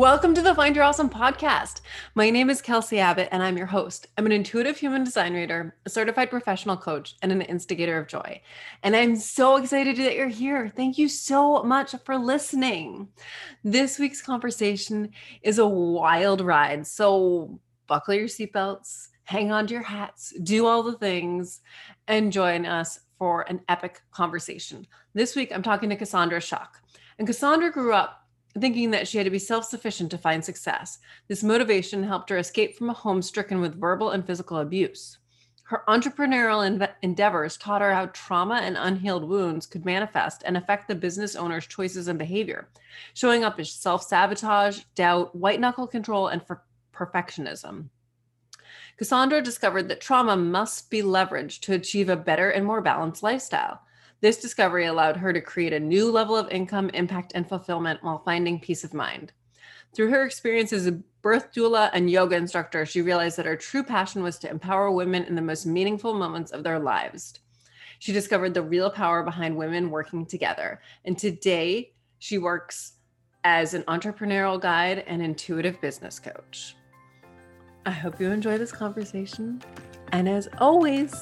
Welcome to the Find Your Awesome podcast. My name is Kelsey Abbott, and I'm your host. I'm an intuitive human design reader, a certified professional coach, and an instigator of joy. And I'm so excited that you're here. Thank you so much for listening. This week's conversation is a wild ride. So buckle your seatbelts, hang on to your hats, do all the things, and join us for an epic conversation. This week, I'm talking to Cassandra Shuck. And Cassandra grew up thinking that she had to be self sufficient to find success. This motivation helped her escape from a home stricken with verbal and physical abuse. Her entrepreneurial endeavors taught her how trauma and unhealed wounds could manifest and affect the business owner's choices and behavior, showing up as self sabotage, doubt, white knuckle control, and for perfectionism. Cassandra discovered that trauma must be leveraged to achieve a better and more balanced lifestyle. This discovery allowed her to create a new level of income, impact, and fulfillment while finding peace of mind. Through her experience as a birth doula and yoga instructor, she realized that her true passion was to empower women in the most meaningful moments of their lives. She discovered the real power behind women working together. And today, she works as an entrepreneurial guide and intuitive business coach. I hope you enjoy this conversation. And as always,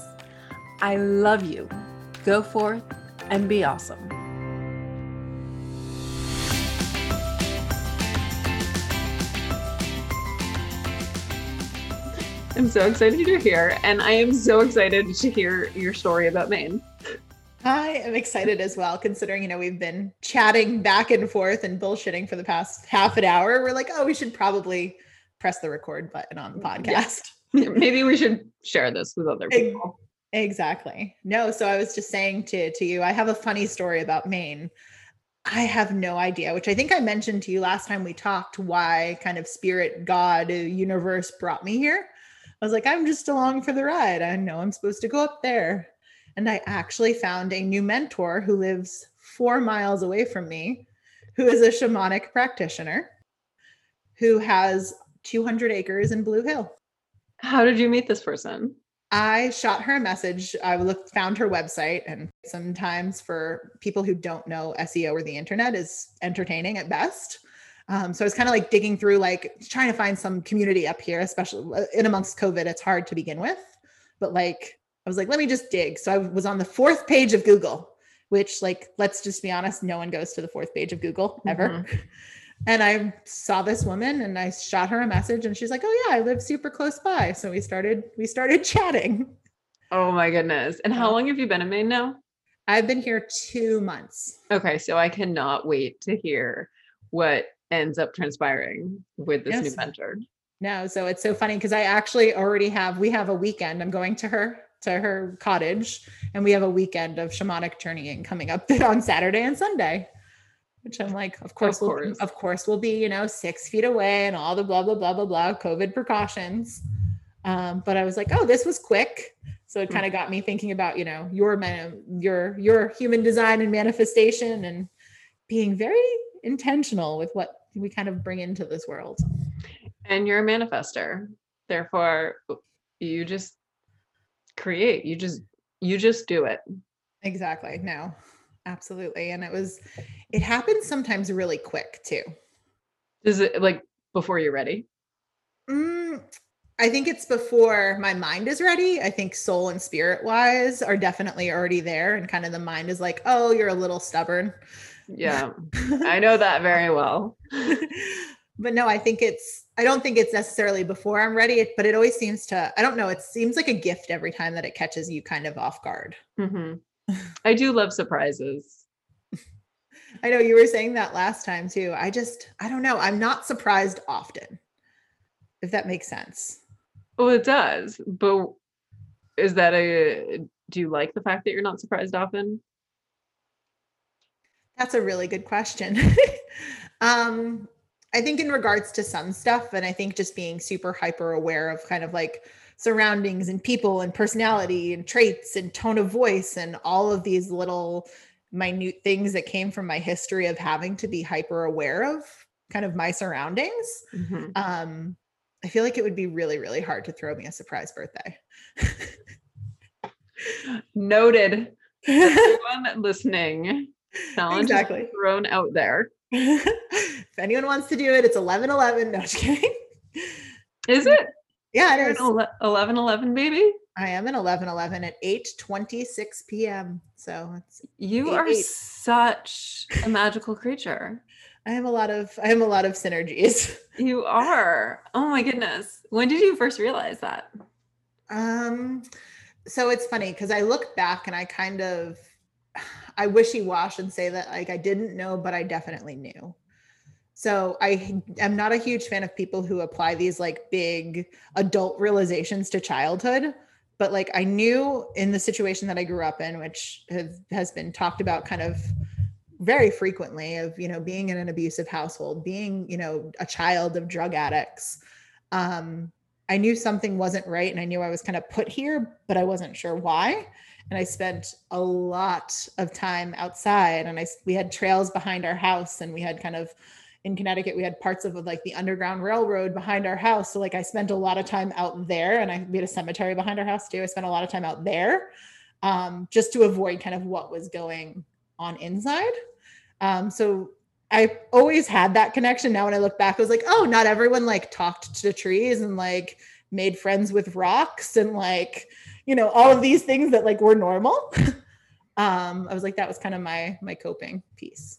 I love you. Go forth and be awesome. I'm so excited you're here, and I am so excited to hear your story about Maine. I am excited as well, considering, you know, we've been chatting back and forth and bullshitting for the past half an hour. We're like, oh, we should probably press the record button on the podcast. Yeah. Maybe we should share this with other people. Exactly. No, so I was just saying to to you, I have a funny story about Maine. I have no idea, which I think I mentioned to you last time we talked why kind of spirit, God, universe brought me here. I was like, I'm just along for the ride. I know I'm supposed to go up there. And I actually found a new mentor who lives four miles away from me, who is a shamanic practitioner who has 200 acres in Blue Hill. How did you meet this person? I shot her a message. I looked, found her website, and sometimes for people who don't know SEO or the internet is entertaining at best. Um, so I was kind of like digging through, like trying to find some community up here, especially uh, in amongst COVID. It's hard to begin with, but like I was like, let me just dig. So I was on the fourth page of Google, which, like, let's just be honest, no one goes to the fourth page of Google ever. Mm-hmm. And I saw this woman and I shot her a message and she's like, "Oh yeah, I live super close by." So we started we started chatting. Oh my goodness. And how long have you been in Maine now? I've been here 2 months. Okay, so I cannot wait to hear what ends up transpiring with this yes. new mentor. No, so it's so funny because I actually already have we have a weekend. I'm going to her to her cottage and we have a weekend of shamanic journeying coming up on Saturday and Sunday which I'm like, of course, of we'll, course. of course, we'll be, you know, six feet away and all the blah, blah, blah, blah, blah, COVID precautions. Um, but I was like, oh, this was quick. So it kind of got me thinking about, you know, your man, your your human design and manifestation and being very intentional with what we kind of bring into this world. And you're a manifestor. Therefore, you just create. You just you just do it. Exactly. No. Absolutely. And it was it happens sometimes really quick too. Is it like before you're ready? Mm, I think it's before my mind is ready. I think soul and spirit wise are definitely already there. And kind of the mind is like, oh, you're a little stubborn. Yeah. I know that very well. but no, I think it's, I don't think it's necessarily before I'm ready, but it always seems to, I don't know, it seems like a gift every time that it catches you kind of off guard. Mm-hmm. I do love surprises. I know you were saying that last time too. I just, I don't know. I'm not surprised often, if that makes sense. Well, it does. But is that a, do you like the fact that you're not surprised often? That's a really good question. um, I think in regards to some stuff, and I think just being super hyper aware of kind of like surroundings and people and personality and traits and tone of voice and all of these little minute things that came from my history of having to be hyper aware of kind of my surroundings. Mm-hmm. Um, I feel like it would be really, really hard to throw me a surprise birthday. Noted. Everyone listening, challenge exactly. thrown out there. if anyone wants to do it, it's 11 11. No, just kidding. Is it? Yeah, it is. an 11 11 baby? I am an 11 11 at 8 26 p.m. So it's You Eight, are eight. such a magical creature. I have a lot of I have a lot of synergies. You are. Oh my goodness. When did you first realize that? Um, so it's funny because I look back and I kind of I wishy wash and say that like I didn't know, but I definitely knew. So I am not a huge fan of people who apply these like big adult realizations to childhood. But like I knew in the situation that I grew up in, which have, has been talked about kind of very frequently of you know being in an abusive household being you know a child of drug addicts um I knew something wasn't right and I knew I was kind of put here, but I wasn't sure why. And I spent a lot of time outside and I we had trails behind our house and we had kind of in Connecticut we had parts of like the underground railroad behind our house. So like I spent a lot of time out there and I we had a cemetery behind our house too. I spent a lot of time out there um, just to avoid kind of what was going on inside. Um, so I always had that connection. Now when I look back, I was like, oh, not everyone like talked to trees and like made friends with rocks and like, you know, all of these things that like were normal. um, I was like, that was kind of my my coping piece.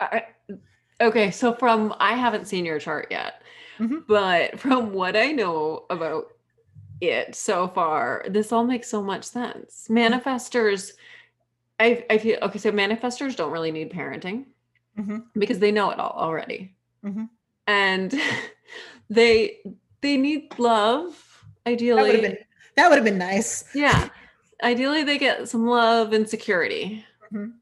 I, okay, so from I haven't seen your chart yet, Mhm. but from what I know about it so far, this all makes so much sense. Manifestors, I I feel okay. So manifestors don't really need parenting Mhm. because they know it all already, Mhm. and they they need love. That would Ideally, have been that would have been nice. yeah. Ideally, they get some love and security. Mhm.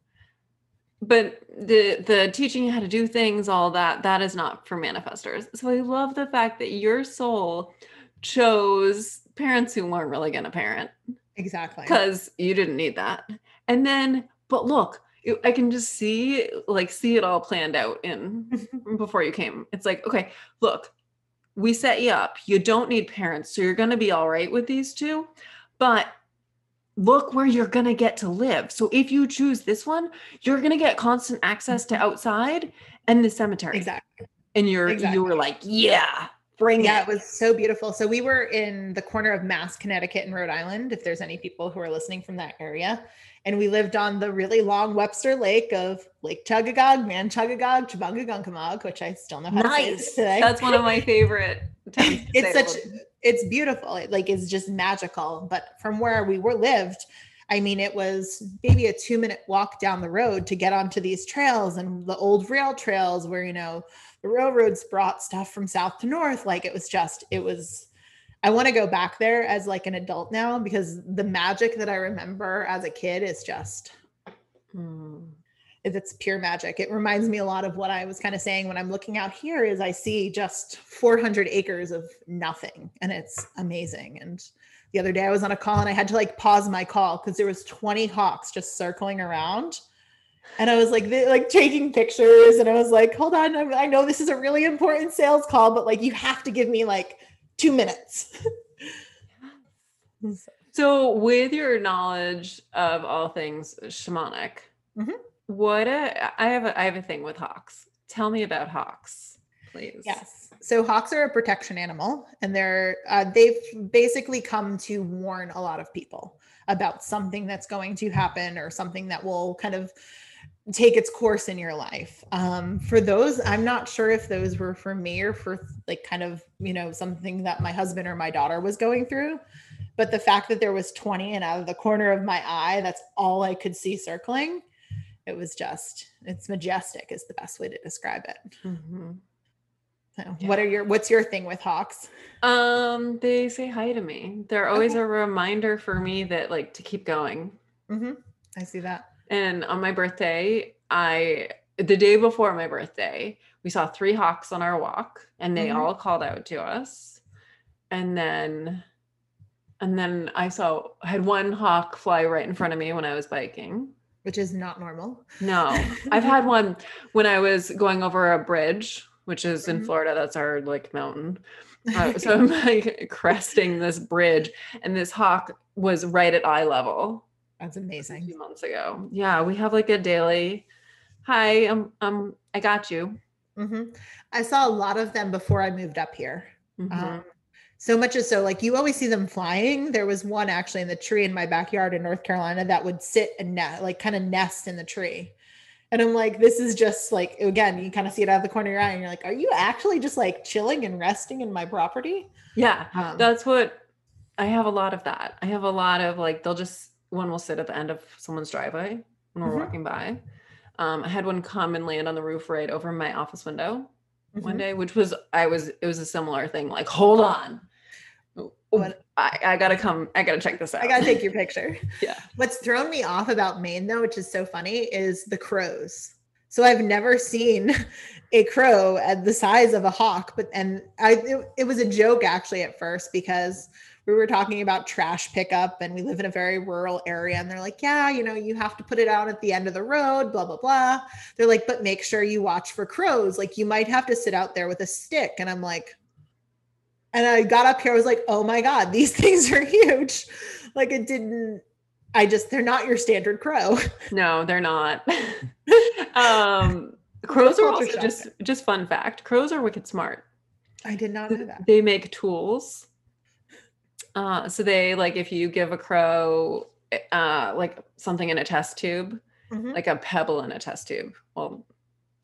But the the teaching you how to do things, all that, that is not for manifestors. So I love the fact that your soul chose parents who weren't really going to parent Exactly. because you didn't need that. And then, but look, I can just see like see it all planned out in before you came. It's like, okay, look, we set you up. You don't need parents, so you're going to be all right with these two. But look where you're going to get to live. So if you choose this one, you're going to get constant access to outside and the cemetery. Exactly. And you're you were like, yeah, bring Yeah, it. it was so beautiful. So we were in the corner of Mass, Connecticut, and Rhode Island. If there's any people who are listening from that area, and we lived on the really long Webster Lake of Lake Chugagog, Manchugagog, Chubungagunkamog, which I still know how to say Nice. today. That's one of my favorite. it's such it. it's beautiful it like it's just magical but from where we were lived i mean it was maybe a two minute walk down the road to get onto these trails and the old rail trails where you know the railroads brought stuff from south to north like it was just it was i want to go back there as like an adult now because the magic that i remember as a kid is just Hmm. it's pure magic. It reminds me a lot of what I was kind of saying when I'm looking out here is I see just 400 acres of nothing and it's amazing. And the other day I was on a call and I had to like pause my call because there was 20 hawks just circling around. And I was like, like taking pictures and I was like, hold on, I I know this is a really important sales call, but like you have to give me like two minutes. So, with your knowledge of all things shamanic, Mhm. what a, I have a, I have a thing with hawks. Tell me about hawks, please. Yes. So hawks are a protection animal, and they're uh, they've basically come to warn a lot of people about something that's going to happen or something that will kind of take its course in your life. Um, for those, I'm not sure if those were for me or for like kind of you know something that my husband or my daughter was going through. But the fact that there was 20 and out of the corner of my eye, that's all I could see circling. It was just, it's majestic is the best way to describe it. Mhm. So what are your what's your thing with hawks? Um, they say hi to me. They're always Okay. a reminder for me that like to keep going. hmm I see that. And on my birthday, I the day before my birthday, we saw three hawks on our walk and they Mhm. all called out to us. And then and then I saw I had one hawk fly right in front of me when I was biking. Which is not normal. No, I've had one when I was going over a bridge, which is in Mhm. Florida. That's our like mountain. Uh, so I'm like cresting this bridge, and this hawk was right at eye level That's a amazing. few months ago. Yeah, we have like a daily. Hi, um, um, I got you. hmm I saw a lot of them before I moved up here. Mhm. Um, so much as so, like you always see them flying. There was one actually in the tree in my backyard in North Carolina that would sit and ne- like kind of nest in the tree. And I'm like, this is just like again, you kind of see it out of the corner of your eye, and you're like, are you actually just like chilling and resting in my property? yeah. Um, That's what I have a lot of that. I have a lot of like they'll just one will sit at the end of someone's driveway when we're Mhm. walking by. Um, I had one come and land on the roof right over my office window one mhm. day, which was I was it was a similar thing. Like, hold on, What- I, I gotta come. I gotta check this out. I gotta take your picture. Yeah. What's thrown me off about Maine though, which is so funny, is the crows. So I've never seen a crow at the size of a hawk, but and I it, it was a joke actually at first because we were talking about trash pickup and we live in a very rural area and they're like, yeah, you know, you have to put it out at the end of the road, blah blah blah. They're like, but make sure you watch for crows. Like you might have to sit out there with a stick. And I'm like, and I got up here, I was like, oh my God, these things are huge. Like it didn't, I just, they're not your standard crow. No, they're not. um, crows are also just just fun fact. Crows are wicked smart. I did not know that. They make tools. Uh, so they like if you give a crow uh like something in a test tube, Mhm. like a pebble in a test tube. Well,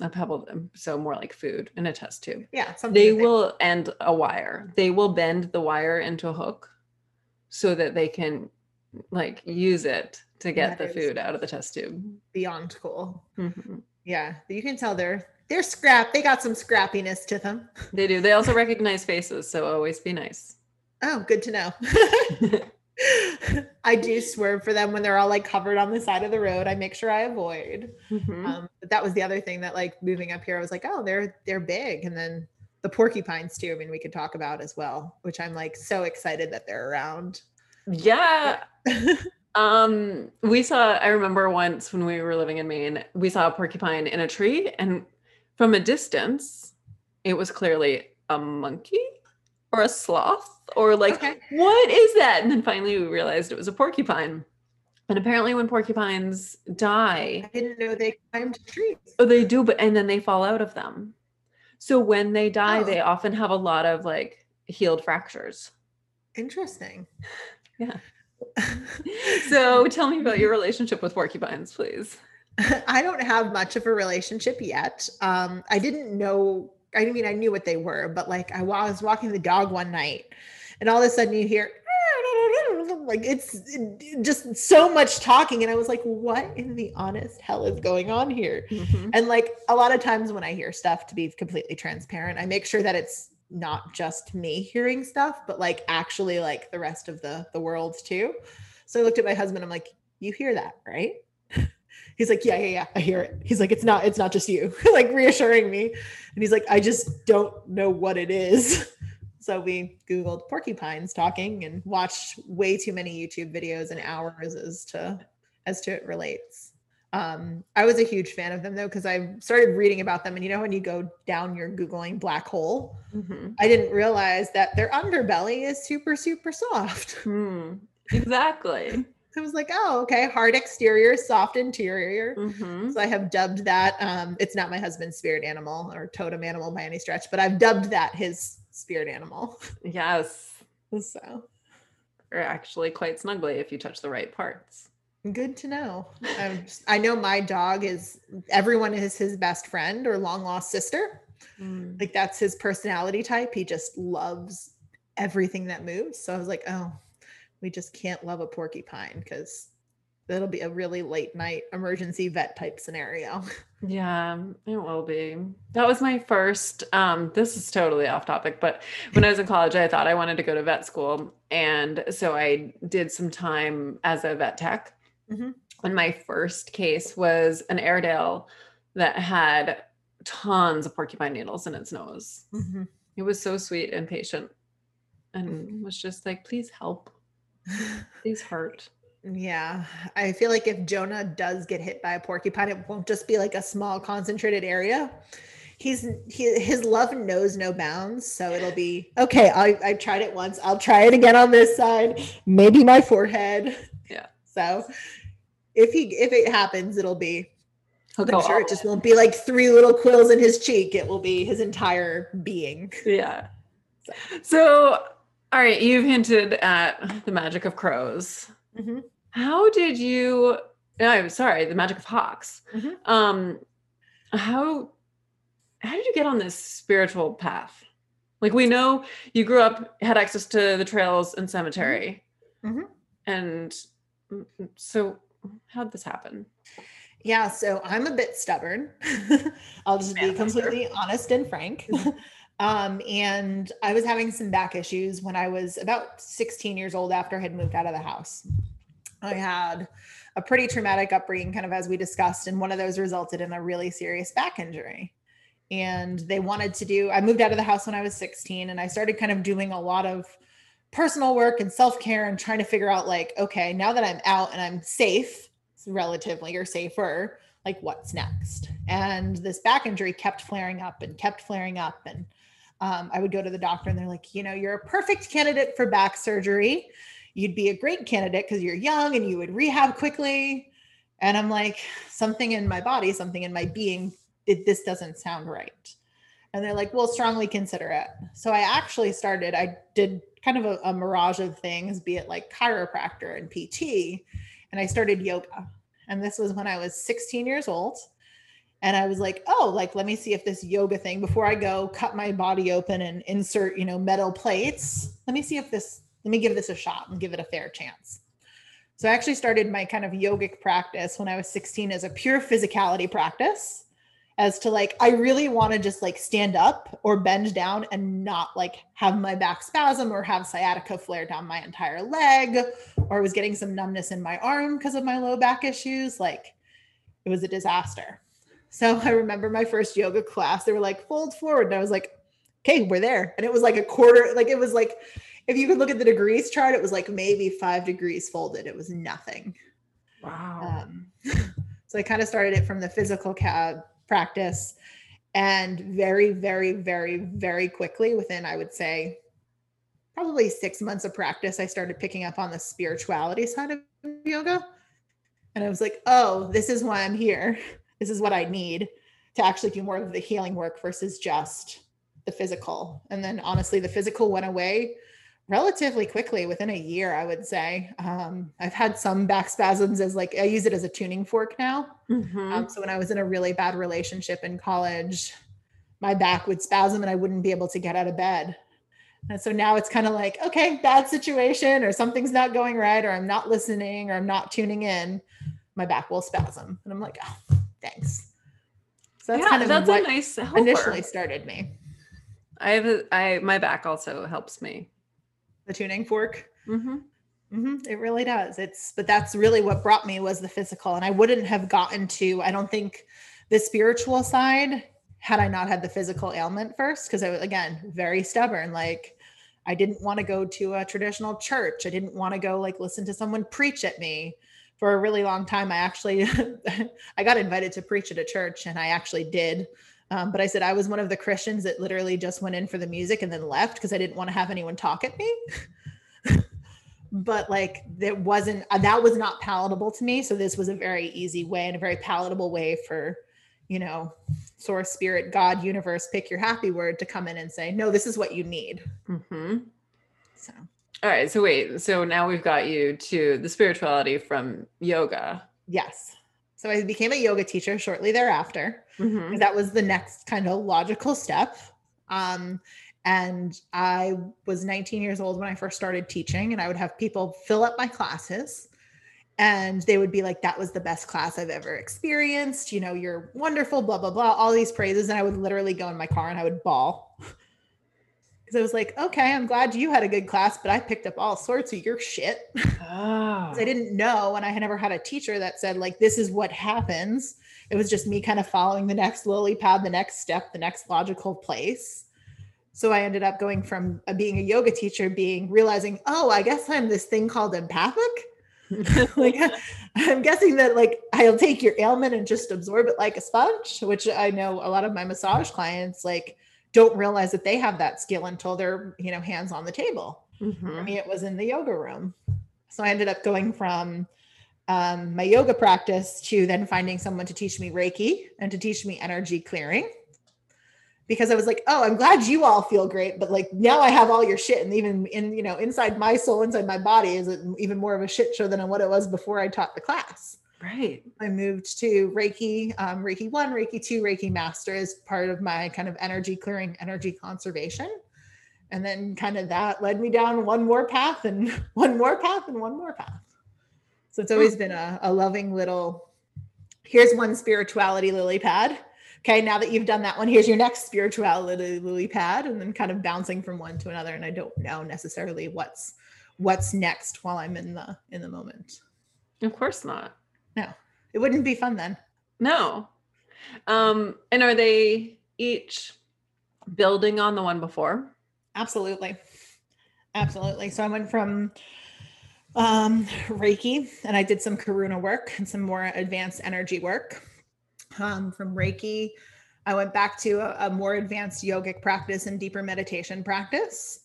a pebble, um, so more like food in a test tube. Yeah, something They will end a wire. They will bend the wire into a hook so that they can like use it to get That the food out of the test tube. beyond cool. Mhm. Yeah, you can tell they're they're scrap. They got some scrappiness to them. They do. They also recognize faces, so always be nice. Oh, good to know. I do swerve for them when they're all like covered on the side of the road. I make sure I avoid. Mhm. Um, but that was the other thing that like moving up here, I was like, oh, they're they're big, and then the porcupines too. I mean, we could talk about as well, which I'm like so excited that they're around. Yeah. Um, we saw, I remember once when we were living in Maine, we saw a porcupine in a tree, and from a distance, it was clearly a monkey or a sloth or like, Okay. what is that? And then finally we realized it was a porcupine. And apparently, when porcupines die, I didn't know they climbed trees. Oh, they do, but and then they fall out of them. So when they die, Oh. they often have a lot of like healed fractures. Interesting. Yeah. So tell me about your relationship with porcupines, please. I don't have much of a relationship yet. Um, I didn't know. I mean, I knew what they were, but like I was walking the dog one night, and all of a sudden you hear like it's just so much talking, and I was like, "What in the honest hell is going on here?" Mhm. And like a lot of times when I hear stuff, to be completely transparent, I make sure that it's not just me hearing stuff, but like actually like the rest of the the world too. So I looked at my husband. I'm like, "You hear that, right?" He's like, "Yeah, yeah, yeah, I hear it." He's like, "It's not, it's not just you," like reassuring me. And he's like, "I just don't know what it is." So we googled porcupines talking and watched way too many YouTube videos and hours as to as to it relates. Um, I was a huge fan of them though, because I started reading about them. And you know, when you go down your Googling black hole, Mhm. I didn't realize that their underbelly is super, super soft. Hmm. Exactly. I was like, oh, okay, hard exterior, soft interior. Mhm. So I have dubbed that. Um, it's not my husband's spirit animal or totem animal by any stretch, but I've dubbed that his spirit animal. Yes. So Or actually quite snuggly if you touch the right parts. good to know. Just- I know my dog is everyone is his best friend or long lost sister. Mm. like that's his personality type he just loves everything that moves so i was like oh we just can't love a porcupine because that'll be a really late night emergency vet type scenario Yeah, it will be. That was my first um this is totally off topic, but when I was in college I thought I wanted to go to vet school and so I did some time as a vet tech. Mhm. And my first case was an Airedale that had tons of porcupine needles in its nose. It was so sweet and patient and was just like, please help. These hurt. yeah i feel like if jonah does get hit by a porcupine it won't just be like a small concentrated area he's he, his love knows no bounds so it'll be okay I, I tried it once i'll try it again on this side maybe my forehead Yeah. so if he if it happens it'll be He'll I'm sure it just won't be like three little quills in his cheek. It will be his entire being. Yeah. So, all right, you've hinted at the magic of crows. Mhm. How did you? No, I'm sorry, the magic of hawks. Mhm. Um, how how did you get on this spiritual path? Like we know you grew up, had access to the trails and cemetery, Mhm. and mm, mm, so how'd this happen? Yeah, so I'm a bit stubborn. I'll just be completely honest and frank. um, and I was having some back issues when I was about 16 years old after I had moved out of the house. I had a pretty traumatic upbringing, kind of as we discussed, and one of those resulted in a really serious back injury. And they wanted to do, I moved out of the house when I was 16, and I started kind of doing a lot of personal work and self care and trying to figure out, like, okay, now that I'm out and I'm safe, relatively or safer, like, what's next? And this back injury kept flaring up and kept flaring up. And um, I would go to the doctor, and they're like, you know, you're a perfect candidate for back surgery you'd be a great candidate because you're young and you would rehab quickly. And I'm like, something in my body, something in my being, it, this doesn't sound right. And they're like, well, strongly consider it. So I actually started, I did kind of a, a mirage of things, be it like chiropractor and PT. And I started yoga. And this was when I was 16 years old. And I was like, oh, like, let me see if this yoga thing, before I go cut my body open and insert, you know, metal plates, let me see if this let me give this a shot and give it a fair chance. So I actually started my kind of yogic practice when I was 16 as a pure physicality practice as to like I really want to just like stand up or bend down and not like have my back spasm or have sciatica flare down my entire leg or was getting some numbness in my arm because of my low back issues like it was a disaster. So I remember my first yoga class they were like fold forward and I was like okay we're there and it was like a quarter like it was like if you could look at the degrees chart, it was like maybe five degrees folded. It was nothing. Wow. Um, so I kind of started it from the physical ca- practice and very, very, very, very quickly, within I would say probably six months of practice, I started picking up on the spirituality side of yoga. And I was like, oh, this is why I'm here. This is what I need to actually do more of the healing work versus just the physical. And then honestly, the physical went away relatively quickly within a year i would say um, i've had some back spasms as like i use it as a tuning fork now Mhm. um, so when i was in a really bad relationship in college my back would spasm and i wouldn't be able to get out of bed and so now it's kind of like okay bad situation or something's not going right or i'm not listening or i'm not tuning in my back will spasm and i'm like oh thanks so that's yeah, kind of that's what a nice helper. initially started me I have a, I my back also helps me. the tuning fork hmm hmm it really does. It's, but that's really what brought me was the physical. And I wouldn't have gotten to, I don't think the spiritual side had I not had the physical ailment first. Cause I was, again, very stubborn. Like I didn't want to go to a traditional church. I didn't want to go like listen to someone preach at me for a really long time. I actually, I got invited to preach at a church and I actually did. Um, but I said I was one of the Christians that literally just went in for the music and then left because I didn't want to have anyone talk at me. but like that wasn't uh, that was not palatable to me. So this was a very easy way and a very palatable way for, you know, source, spirit, God, universe, pick your happy word to come in and say, no, this is what you need. hmm So All right. So wait. So now we've got you to the spirituality from yoga. yes. So I became a yoga teacher shortly thereafter. Mhm. 'cause that was the next kind of logical step. Um, and I was 19 years old when I first started teaching, and I would have people fill up my classes. And they would be like, that was the best class I've ever experienced. You know, you're wonderful, blah, blah, blah, all these praises. And I would literally go in my car and I would bawl. Because I was like, okay, I'm glad you had a good class, but I picked up all sorts of your shit. Oh. I didn't know, and I had never had a teacher that said like, "This is what happens." It was just me kind of following the next lily pad, the next step, the next logical place. So I ended up going from uh, being a yoga teacher, being realizing, oh, I guess I'm this thing called empathic. like I'm guessing that like I'll take your ailment and just absorb it like a sponge, which I know a lot of my massage clients like don't realize that they have that skill until they're you know hands on the table. For Mhm. me, it was in the yoga room. So I ended up going from um, my yoga practice to then finding someone to teach me Reiki and to teach me energy clearing. Because I was like, oh, I'm glad you all feel great, but like now I have all your shit, and even in you know inside my soul, inside my body, is it even more of a shit show than what it was before I taught the class. Right. I moved to Reiki, um, Reiki one, Reiki two, Reiki master as part of my kind of energy clearing, energy conservation. And then kind of that led me down one more path and one more path and one more path. So it's always been a, a loving little, here's one spirituality lily pad. Okay, now that you've done that one, here's your next spirituality lily pad, and then kind of bouncing from one to another. And I don't know necessarily what's what's next while I'm in the in the moment. Of course not. No, it wouldn't be fun then. No. Um, and are they each building on the one before? Absolutely. Absolutely. So I went from um, Reiki and I did some Karuna work and some more advanced energy work. Um, from Reiki, I went back to a, a, more advanced yogic practice and deeper meditation practice.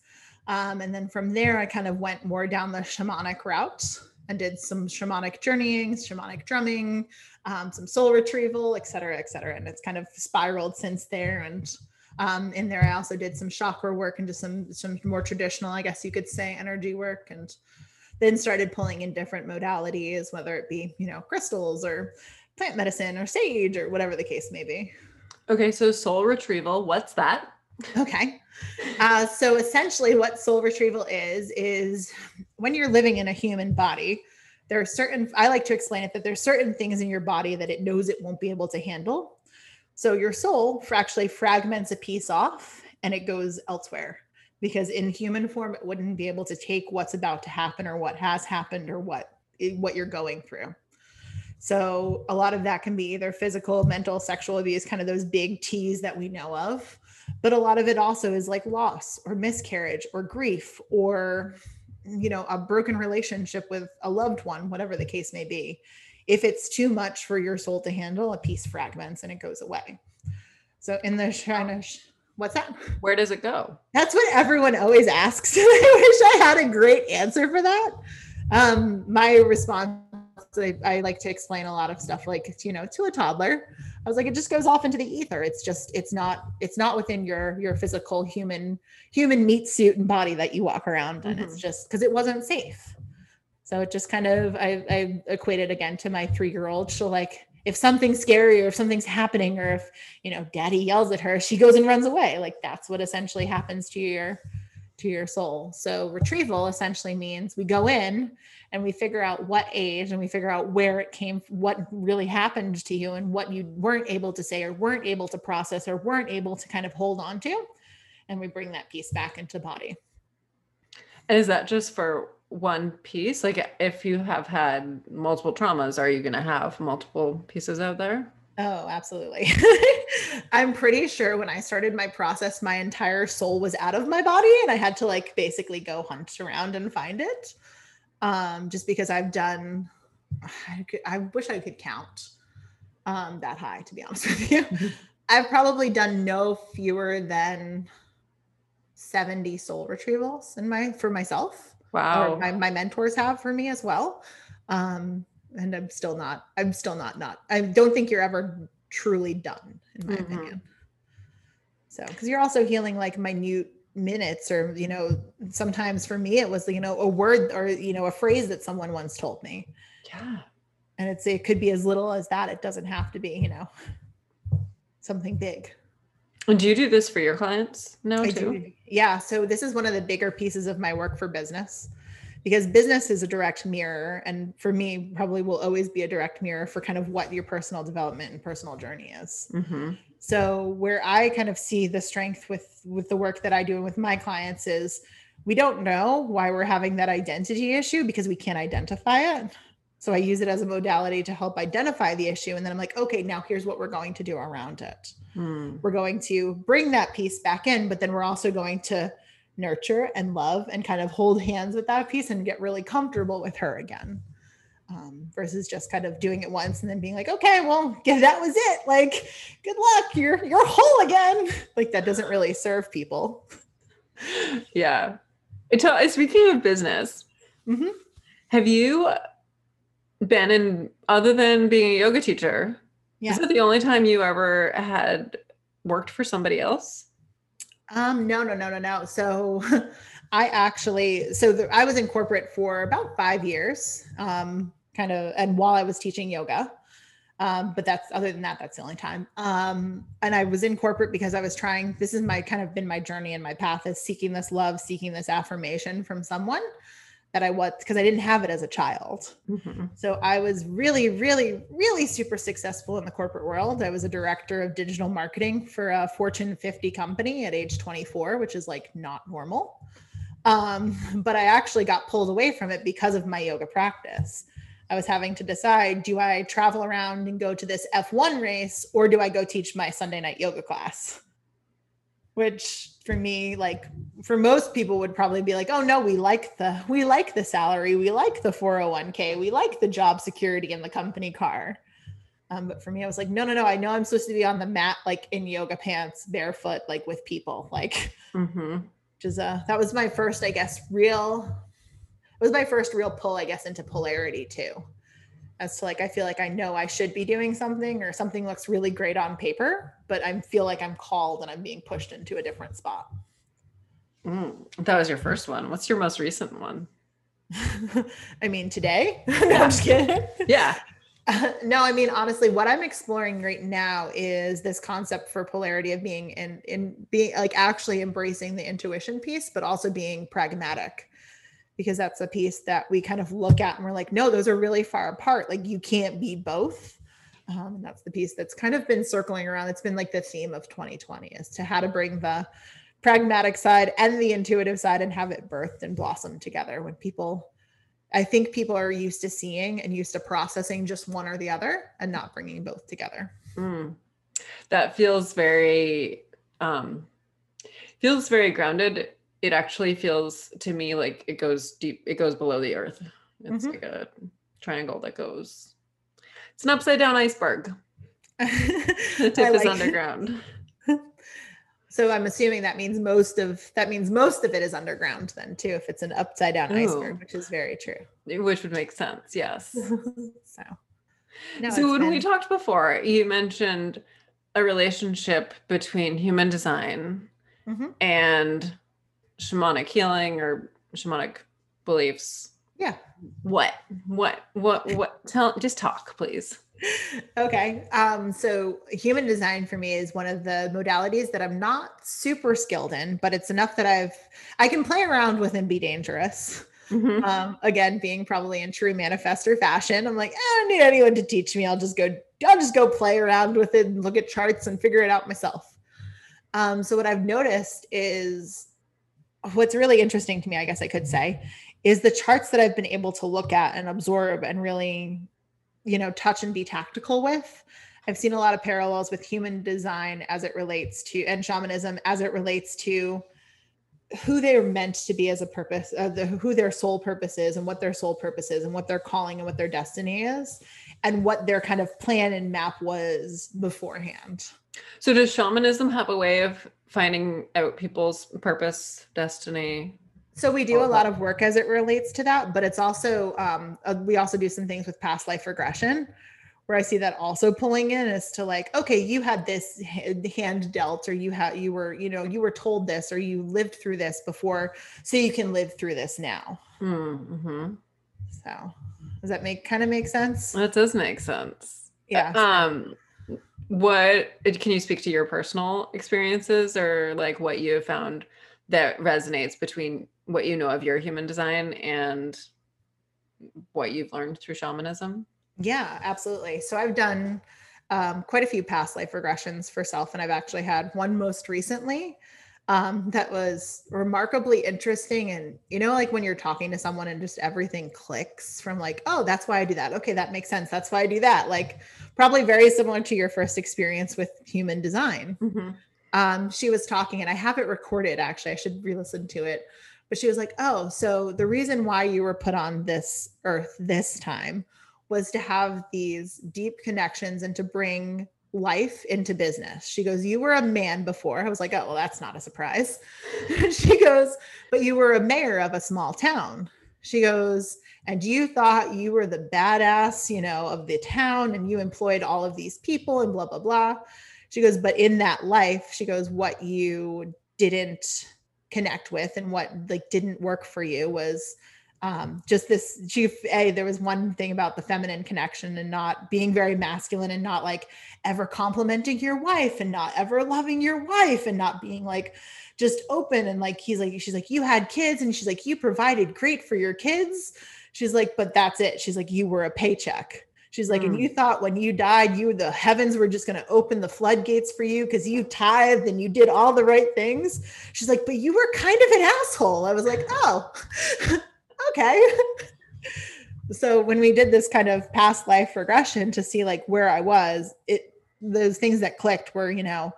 Um, and then from there, I kind of went more down the shamanic route and did some shamanic journeying, shamanic drumming, um, some soul retrieval, et cetera, et cetera. And it's kind of spiraled since there. And um, in there, I also did some chakra work and just some some more traditional, I guess you could say, energy work, and then started pulling in different modalities, whether it be you know crystals or plant medicine or sage or whatever the case may be. Okay, so soul retrieval, what's that? Okay. Uh, so essentially, what soul retrieval is, is when you're living in a human body, there are certain, I like to explain it that there's certain things in your body that it knows it won't be able to handle. So your soul actually fragments a piece off and it goes elsewhere because in human form, it wouldn't be able to take what's about to happen or what has happened or what what you're going through. So a lot of that can be either physical, mental, sexual abuse, kind of those big T's that we know of. But a lot of it also is like loss or miscarriage or grief or you know a broken relationship with a loved one whatever the case may be. If it's too much for your soul to handle a piece fragments and it goes away. So in the China, what's that? Where does it go? That's what everyone always asks. I wish i had a great answer for that. Um my response I, I like to explain a lot of stuff like you know to a toddler. I was like it just goes off into the ether. It's just it's not it's not within your your physical human human meat suit and body that you walk around and mm-hmm. it's just because it wasn't safe. So it just kind of i i equated again to my three year old she'll like if something's scary or if something's happening or if you know daddy yells at her she goes and runs away. Like that's what essentially happens to your to your soul. So retrieval essentially means we go in and we figure out what age and we figure out where it came, what really happened to you and what you weren't able to say or weren't able to process or weren't able to kind of hold on to. And we bring that piece back into body. And is that just for one piece? Like if you have had multiple traumas, are you going to have multiple pieces out there? Oh, absolutely. I'm pretty sure when I started my process, my entire soul was out of my body and I had to like basically go hunt around and find it. Um, just because I've done, I, could, I wish I could count um, that high, to be honest with you. I've probably done no fewer than 70 soul retrievals in my for myself. Wow. my, my mentors have for me as well. Um, and I'm still not, I'm still not, not, I don't think you're ever truly done, in my mm-hmm. opinion. So, because you're also healing like minute minutes, or, you know, sometimes for me, it was, you know, a word or, you know, a phrase that someone once told me. Yeah. And it's, it could be as little as that. It doesn't have to be, you know, something big. And do you do this for your clients now too? Do. Yeah. So this is one of the bigger pieces of my work for business because business is a direct mirror and for me probably will always be a direct mirror for kind of what your personal development and personal journey is mm-hmm. so where i kind of see the strength with with the work that i do with my clients is we don't know why we're having that identity issue because we can't identify it so i use it as a modality to help identify the issue and then i'm like okay now here's what we're going to do around it mm. we're going to bring that piece back in but then we're also going to nurture and love and kind of hold hands with that piece and get really comfortable with her again um, versus just kind of doing it once and then being like okay well yeah, that was it like good luck you're you're whole again like that doesn't really serve people yeah speaking of business mm-hmm. have you been in other than being a yoga teacher, Yeah. is that the only time you ever had worked for somebody else? Um, no, no, no, no, no. So I actually, so the, I was in corporate for about five years, um, kind of, and while I was teaching yoga, um, but that's other than that, that's the only time. Um, and I was in corporate because I was trying, this is my kind of been my journey and my path is seeking this love, seeking this affirmation from someone that I was, because I didn't have it as a child. Mhm. So I was really, really, really super successful in the corporate world. I was a director of digital marketing for a Fortune 50 company at age 24, which is like not normal. Um, but I actually got pulled away from it because of my yoga practice. I was having to decide do I travel around and go to this F1 race or do I go teach my Sunday night yoga class? Which for me, like for most people would probably be like, oh no, we like the we like the salary, we like the 401k, we like the job security and the company car. Um, but for me, I was like, no, no, no. I know I'm supposed to be on the mat, like in yoga pants, barefoot, like with people, like Mhm. which is uh that was my first, I guess, real it was my first real pull, I guess, into polarity too. As to like I feel like I know I should be doing something or something looks really great on paper, but I feel like I'm called and I'm being pushed into a different spot. Mm, That was your first one. What's your most recent one? I mean, today. no, I'm just kidding. Yeah. no, I mean honestly, what I'm exploring right now is this concept for polarity of being in in being like actually embracing the intuition piece, but also being pragmatic. Because that's a piece that we kind of look at and we're like, no, those are really far apart. Like you can't be both. Um, and that's the piece that's kind of been circling around. It's been like the theme of 2020 is to how to bring the pragmatic side and the intuitive side and have it birthed and blossom together when people I think people are used to seeing and used to processing just one or the other and not bringing both together. Mm. That feels very um feels very grounded. It actually feels to me like it goes deep, it goes below the earth. It's Mhm. like a triangle that goes. It's an upside down iceberg. The tip is underground. So I'm assuming that means most of that means most of it is underground then too, if it's an upside down iceberg, Ooh. which is very true. Which would make sense, yes. so no, so when we talked before, you mentioned a relationship between human design Mhm. and shamanic healing or shamanic beliefs. Yeah. What? What? What? What? Tell. Just talk, please. okay. Um, so human design for me is one of the modalities that I'm not super skilled in, but it's enough that I've I can play around with and be dangerous. Mhm. um, again being probably in true manifestor fashion i'm like i don't need anyone to teach me i'll just go i'll just go play around with it and look at charts and figure it out myself um, so what i've noticed is what's really interesting to me i guess i could say is the charts that i've been able to look at and absorb and really you know touch and be tactical with i've seen a lot of parallels with human design as it relates to and shamanism as it relates to who they're meant to be as a purpose, uh, the, who their soul purpose is, and what their soul purpose is, and what their calling and what their destiny is, and what their kind of plan and map was beforehand. So does shamanism have a way of finding out people's purpose, destiny? So we do a lot of work as it relates to that, but it's also um, uh, we also do some things with past life regression, where I see that also pulling in as to like, okay, you had this hand dealt, or you had you were you know you were told this, or you lived through this before, so you can live through this now. Mm-hmm. So does that make kind of make sense? That does make sense. Yeah. Um, what can you speak to your personal experiences or like what you have found that resonates between what you know of your human design and what you've learned through shamanism? Yeah, absolutely. So I've done um, quite a few past life regressions for self, and I've actually had one most recently um, that was remarkably interesting. And you know, like when you're talking to someone and just everything clicks from like, oh, that's why I do that. Okay, that makes sense. That's why I do that. Like, probably very similar to your first experience with human design um, she was talking, and I have it recorded actually. I should re listen to it. But she was like, Oh, so the reason why you were put on this earth this time was to have these deep connections and to bring life into business. She goes, You were a man before. I was like, Oh, well, that's not a surprise. she goes, But you were a mayor of a small town. She goes, and you thought you were the badass, you know, of the town and you employed all of these people and blah, blah, blah. She goes, but in that life, she goes, what you didn't connect with and what like didn't work for you was um, just this she a there was one thing about the feminine connection and not being very masculine and not like ever complimenting your wife and not ever loving your wife and not being like just open and like he's like she's like you had kids and she's like you provided great for your kids. She's like but that's it. She's like you were a paycheck. She's like mm. and you thought when you died you the heavens were just going to open the floodgates for you because you tithed and you did all the right things? She's like but you were kind of an asshole. I was like oh okay. so when we did this kind of past life regression to see like where I was, it those things that clicked were, you know,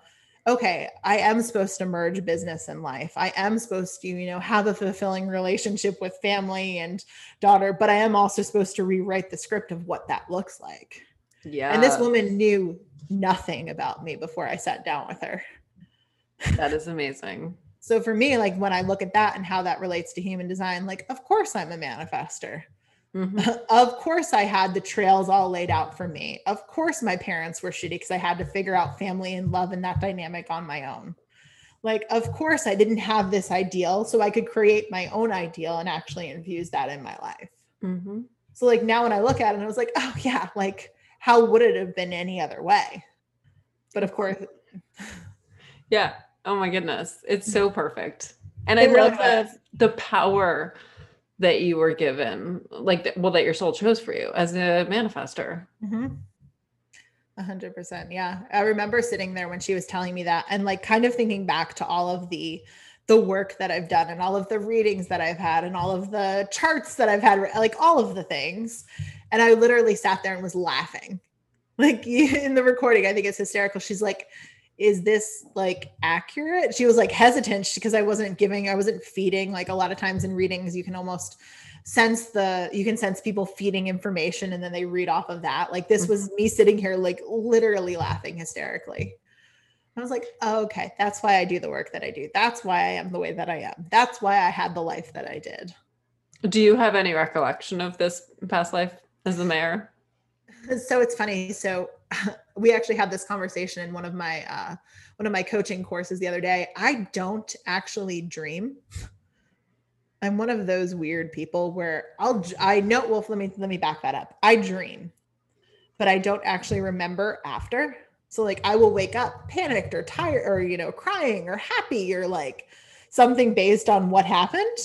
okay, I am supposed to merge business and life. I am supposed to, you know, have a fulfilling relationship with family and daughter, but I am also supposed to rewrite the script of what that looks like. Yeah. And this woman knew nothing about me before I sat down with her. That is amazing. So for me, like when I look at that and how that relates to human design, like of course I'm a manifestor. Mm-hmm. of course I had the trails all laid out for me. Of course my parents were shitty because I had to figure out family and love and that dynamic on my own. Like, of course I didn't have this ideal, so I could create my own ideal and actually infuse that in my life. Mm-hmm. So like now when I look at it, I was like, oh yeah, like how would it have been any other way? But of course, yeah, Oh my goodness. It's so perfect. And it I love the, the power that you were given, like, well, that your soul chose for you as a manifestor. Mm-hmm. A hundred percent. Yeah. I remember sitting there when she was telling me that and like kind of thinking back to all of the the work that I've done and all of the readings that I've had and all of the charts that I've had, like all of the things. And I literally sat there and was laughing. Like in the recording, I think it's hysterical. She's like, is this like accurate? She was like hesitant because I wasn't giving, I wasn't feeding. Like a lot of times in readings, you can almost sense the, you can sense people feeding information and then they read off of that. Like this was me sitting here, like literally laughing hysterically. I was like, oh, okay, that's why I do the work that I do. That's why I am the way that I am. That's why I had the life that I did. Do you have any recollection of this past life as the mayor? So it's funny. So we actually had this conversation in one of my uh, one of my coaching courses the other day. I don't actually dream. I'm one of those weird people where I'll I know well let me let me back that up. I dream, but I don't actually remember after. So like I will wake up panicked or tired or you know crying or happy or like something based on what happened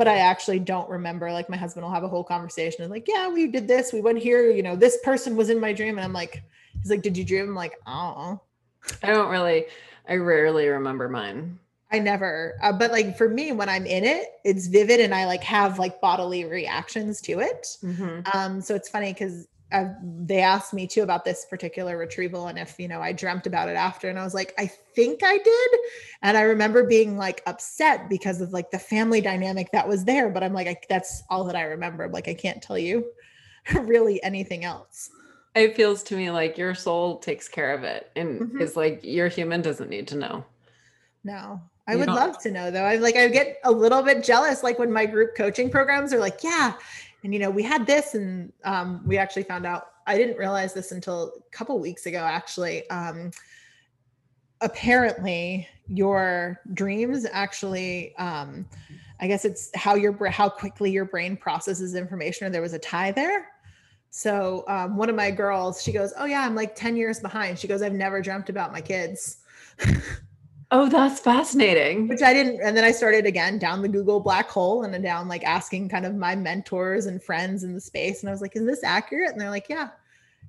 but I actually don't remember. Like my husband will have a whole conversation and like, yeah, we did this, we went here, you know, this person was in my dream. And I'm like, He's like, Did you dream? I'm like, Oh. I don't really, I rarely remember mine. I never, uh, but like for me, when I'm in it, it's vivid and I like have like bodily reactions to it. Mm-hmm. Um, so it's funny because they asked me too about this particular retrieval and if you know I dreamt about it after, and I was like, I think I did, and I remember being like upset because of like the family dynamic that was there. But I'm like, I, that's all that I remember. Like I can't tell you really anything else it feels to me like your soul takes care of it and mm-hmm. is like your human doesn't need to know no i you would don't. love to know though i like i get a little bit jealous like when my group coaching programs are like yeah and you know we had this and um, we actually found out i didn't realize this until a couple weeks ago actually um, apparently your dreams actually um, i guess it's how your how quickly your brain processes information or there was a tie there so um, one of my girls, she goes, "Oh yeah, I'm like 10 years behind." She goes, "I've never dreamt about my kids." oh, that's fascinating. Which I didn't. And then I started again down the Google black hole and then down like asking kind of my mentors and friends in the space, and I was like, "Is this accurate?" And they're like, "Yeah."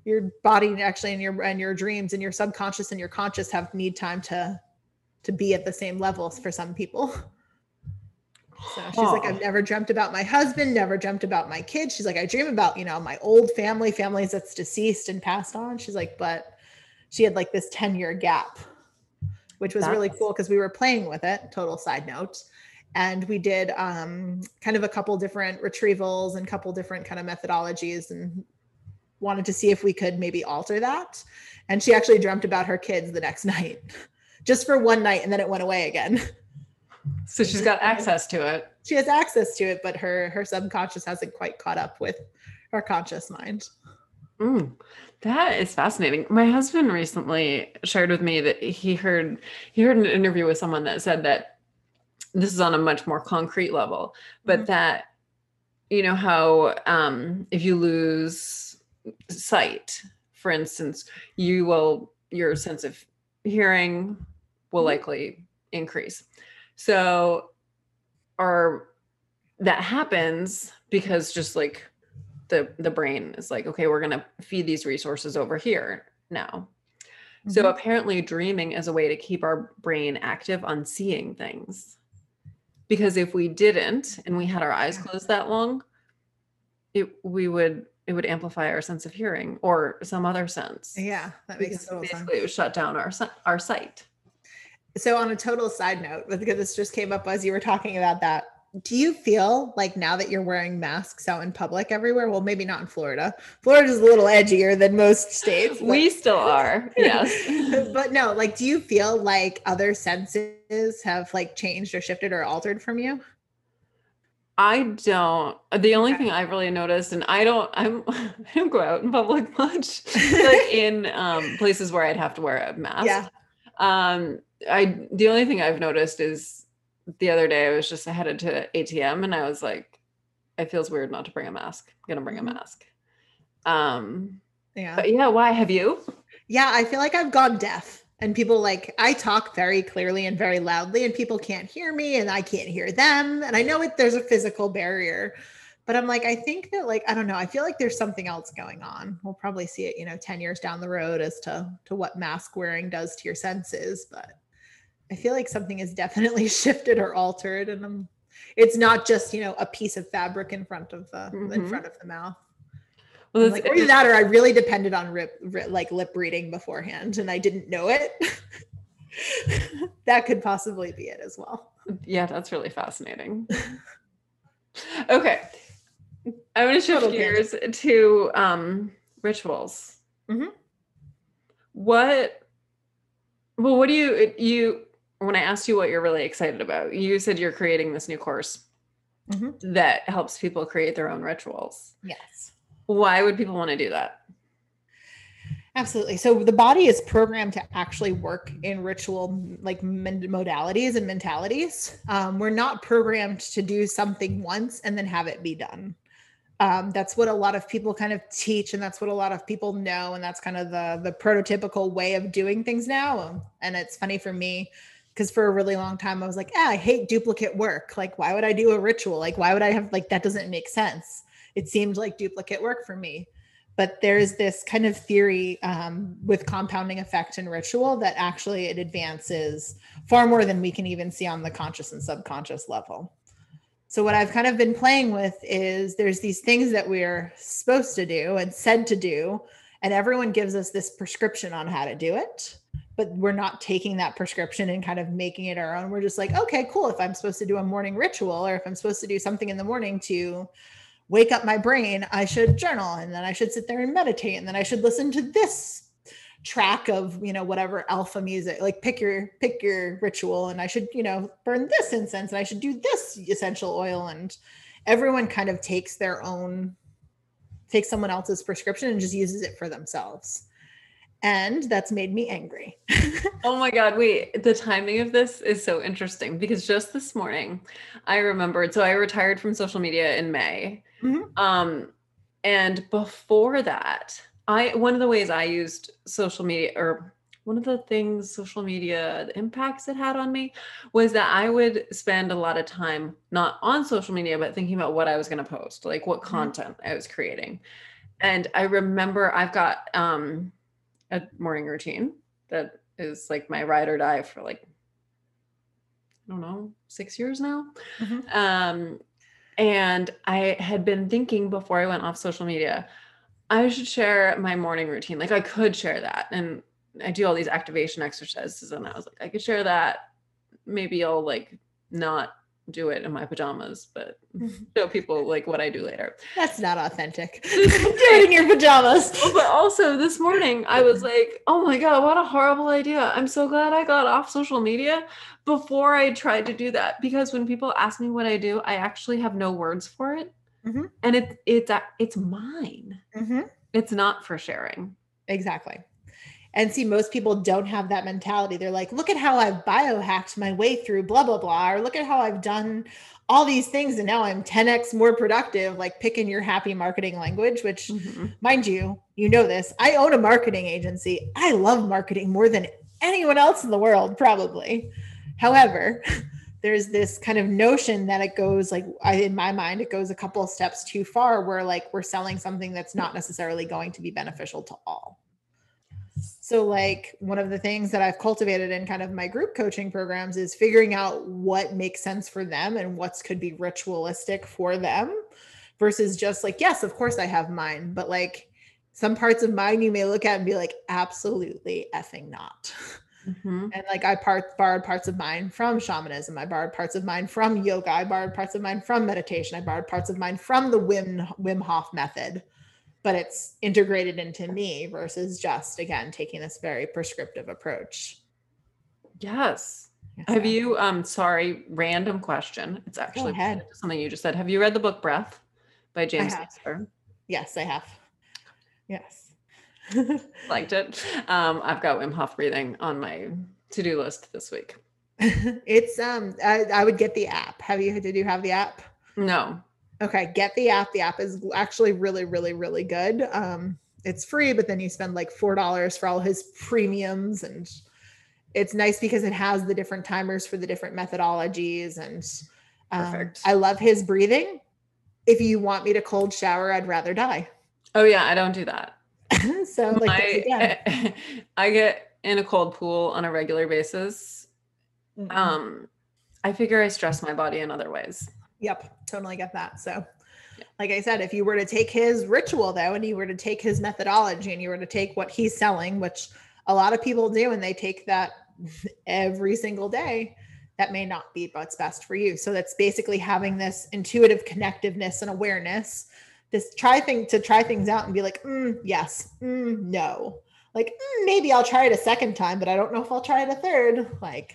Your body actually and your and your dreams and your subconscious and your conscious have need time to to be at the same levels for some people. So she's like, I've never dreamt about my husband, never dreamt about my kids. She's like, I dream about, you know, my old family, families that's deceased and passed on. She's like, but she had like this 10 year gap, which was that's... really cool because we were playing with it. Total side note. And we did um, kind of a couple different retrievals and couple different kind of methodologies and wanted to see if we could maybe alter that. And she actually dreamt about her kids the next night, just for one night, and then it went away again. So she's got access to it. She has access to it, but her her subconscious hasn't quite caught up with her conscious mind. Mm, that is fascinating. My husband recently shared with me that he heard he heard an interview with someone that said that this is on a much more concrete level, but mm-hmm. that you know how um, if you lose sight, for instance, you will your sense of hearing will mm-hmm. likely increase. So, or that happens because just like the the brain is like, okay, we're gonna feed these resources over here now. Mm-hmm. So apparently, dreaming is a way to keep our brain active on seeing things. Because if we didn't and we had our eyes closed that long, it we would it would amplify our sense of hearing or some other sense. Yeah, that makes sense. Basically, it would shut down our our sight. So, on a total side note, because this just came up as you were talking about that, do you feel like now that you're wearing masks out in public everywhere? Well, maybe not in Florida. Florida's a little edgier than most states. But... We still are, yes. but no, like, do you feel like other senses have like changed or shifted or altered from you? I don't. The only thing I've really noticed, and I don't, I'm, I don't go out in public much, like in um, places where I'd have to wear a mask. Yeah. Um, I the only thing I've noticed is the other day I was just headed to ATM and I was like, it feels weird not to bring a mask. I'm gonna bring a mm-hmm. mask. Um, yeah. But yeah, why have you? Yeah, I feel like I've gone deaf and people like i talk very clearly and very loudly and people can't hear me and i can't hear them and i know it there's a physical barrier but i'm like i think that like i don't know i feel like there's something else going on we'll probably see it you know 10 years down the road as to to what mask wearing does to your senses but i feel like something has definitely shifted or altered and I'm, it's not just you know a piece of fabric in front of the mm-hmm. in front of the mouth well, like, either that or I really depended on rip, rip, like lip reading beforehand and I didn't know it. that could possibly be it as well. Yeah, that's really fascinating. okay. I'm going to shift gears to um, rituals. Mm-hmm. What, well, what do you, you, when I asked you what you're really excited about, you said you're creating this new course mm-hmm. that helps people create their own rituals. Yes. Why would people want to do that? Absolutely. So the body is programmed to actually work in ritual like modalities and mentalities. Um, we're not programmed to do something once and then have it be done. Um, that's what a lot of people kind of teach, and that's what a lot of people know, and that's kind of the the prototypical way of doing things now. And it's funny for me because for a really long time I was like, yeah, I hate duplicate work. Like, why would I do a ritual? Like, why would I have like that doesn't make sense it seemed like duplicate work for me but there's this kind of theory um, with compounding effect and ritual that actually it advances far more than we can even see on the conscious and subconscious level so what i've kind of been playing with is there's these things that we're supposed to do and said to do and everyone gives us this prescription on how to do it but we're not taking that prescription and kind of making it our own. We're just like okay cool if i'm supposed to do a morning ritual or if i'm supposed to do something in the morning to wake up my brain, I should journal and then I should sit there and meditate and then I should listen to this track of you know whatever alpha music like pick your pick your ritual and i should you know burn this incense and i should do this essential oil and everyone kind of takes their own takes someone else's prescription and just uses it for themselves and that's made me angry. oh my God, wait, the timing of this is so interesting because just this morning I remembered. So I retired from social media in May. Mm-hmm. Um, and before that, I one of the ways I used social media or one of the things social media the impacts it had on me was that I would spend a lot of time not on social media but thinking about what I was going to post, like what mm-hmm. content. I was creating. And I remember I've got um a morning routine that is like my ride or die for like I don't know, six years now. Mm-hmm. Um, and I had been thinking before I went off social media, I should share my morning routine. Like I could share that. And I do all these activation exercises. And I was like, I could share that. Maybe I'll like not do it in my pajamas, but mm-hmm. show people like what I do later. That's not authentic. do it in your pajamas. but also this morning I was like, oh my God, what a horrible idea. I'm so glad I got off social media before I tried to do that. Because when people ask me what I do, I actually have no words for it. Mhm. And it, it's, a- it's mine. Mhm. It's not for sharing. Exactly. And see, most people don't have that mentality. They're like, look at how I've biohacked my way through blah, blah, blah, or look at how I've done all these things and now I'm 10x more productive, like picking your happy marketing language, which, Mhm. mind you, you know this. I own a marketing agency. I love marketing more than anyone else in the world, probably. However, there's this kind of notion that it goes like I, in my mind it goes a couple of steps too far where like we're selling something that's not necessarily going to be beneficial to all. So like one of the things that i've cultivated in kind of my group coaching programs is figuring out what makes sense for them and what's could be ritualistic for them versus just like yes of course i have mine but like some parts of mine you may look at and be like absolutely effing not Mhm. and like I part borrowed parts of mine from shamanism. I borrowed parts of mine from yoga. I borrowed parts of mine from meditation. I borrowed parts of mine from the Wim Wim Hof method. But it's integrated into me versus just again taking this very prescriptive approach. Yes. So, Have you, um, sorry, random question. It's actually ahead. related to something you just said. Have you read the book Breath by James. Yes, I have. Yes. Liked it. Um, I've got Wim Hof breathing on my to-do list this week. it's um I, I would get the app. Have you did you have the app? No. Okay, get the app. The app is actually really, really, really good. Um, it's free, but then you spend like four dollars for all his premiums, and it's nice because it has the different timers for the different methodologies. And um, Perfect. I love his breathing. If you want me to cold shower, I'd rather die. Oh yeah, I don't do that. so like I, I get in a cold pool on a regular basis. mm-hmm. Um, I figure I stress my body in other ways. Yep, totally get that. So, like I said, if you were to take his ritual though, and you were to take his methodology and you were to take what he's selling, which a lot of people do, and they take that every single day, that may not be what's best for you. So that's basically having this intuitive connectiveness and awareness, this try thing to try things out and be like, mm, yes, mm, no. Like "Mm, maybe I'll try it a second time, but I don't know if I'll try it a third. Like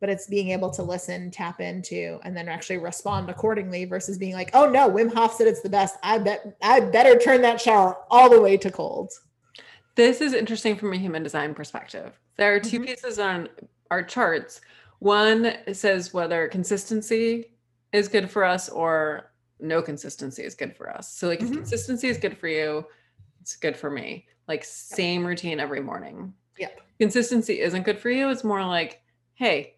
but it's being able to listen, tap into, and then actually respond accordingly versus being like, oh no, Wim Hof said it's the best. I bet I better turn that shower all the way to cold. This is interesting from a human design perspective. There are 2 Mhm. pieces on our charts. One says whether consistency is good for us or no consistency is good for us. So, like, if Mhm. consistency is good for you, it's good for me. Like, same routine every morning. Yep. Consistency isn't good for you. It's more like, hey,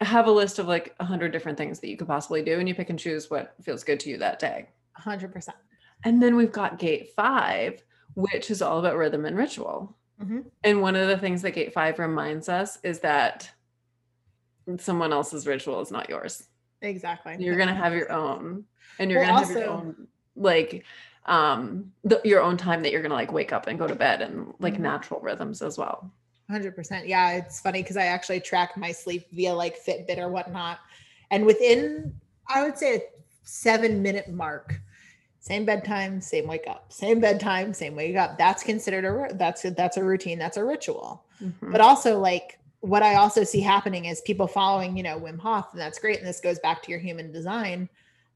have a list of like a hundred different things that you could possibly do, and you pick and choose what feels good to you that day. 100%. And then we've got gate five, which is all about rhythm and ritual. Mhm. And one of the things that gate five reminds us is that someone else's ritual is not yours. Exactly. You're gonna have your own, and you're Well, gonna have your own like um the, your own time that you're gonna like wake up and go to bed and like Mhm. natural rhythms as well. 100%. Yeah, it's funny because I actually track my sleep via like Fitbit or whatnot. And within, I would say, a seven minute mark, same bedtime, same wake up, same bedtime, same wake up. That's considered a that's a, that's a routine. That's a ritual. Mhm. But also, like what I also see happening is people following, you know, Wim Hof, and that's great. And this goes back to your human design,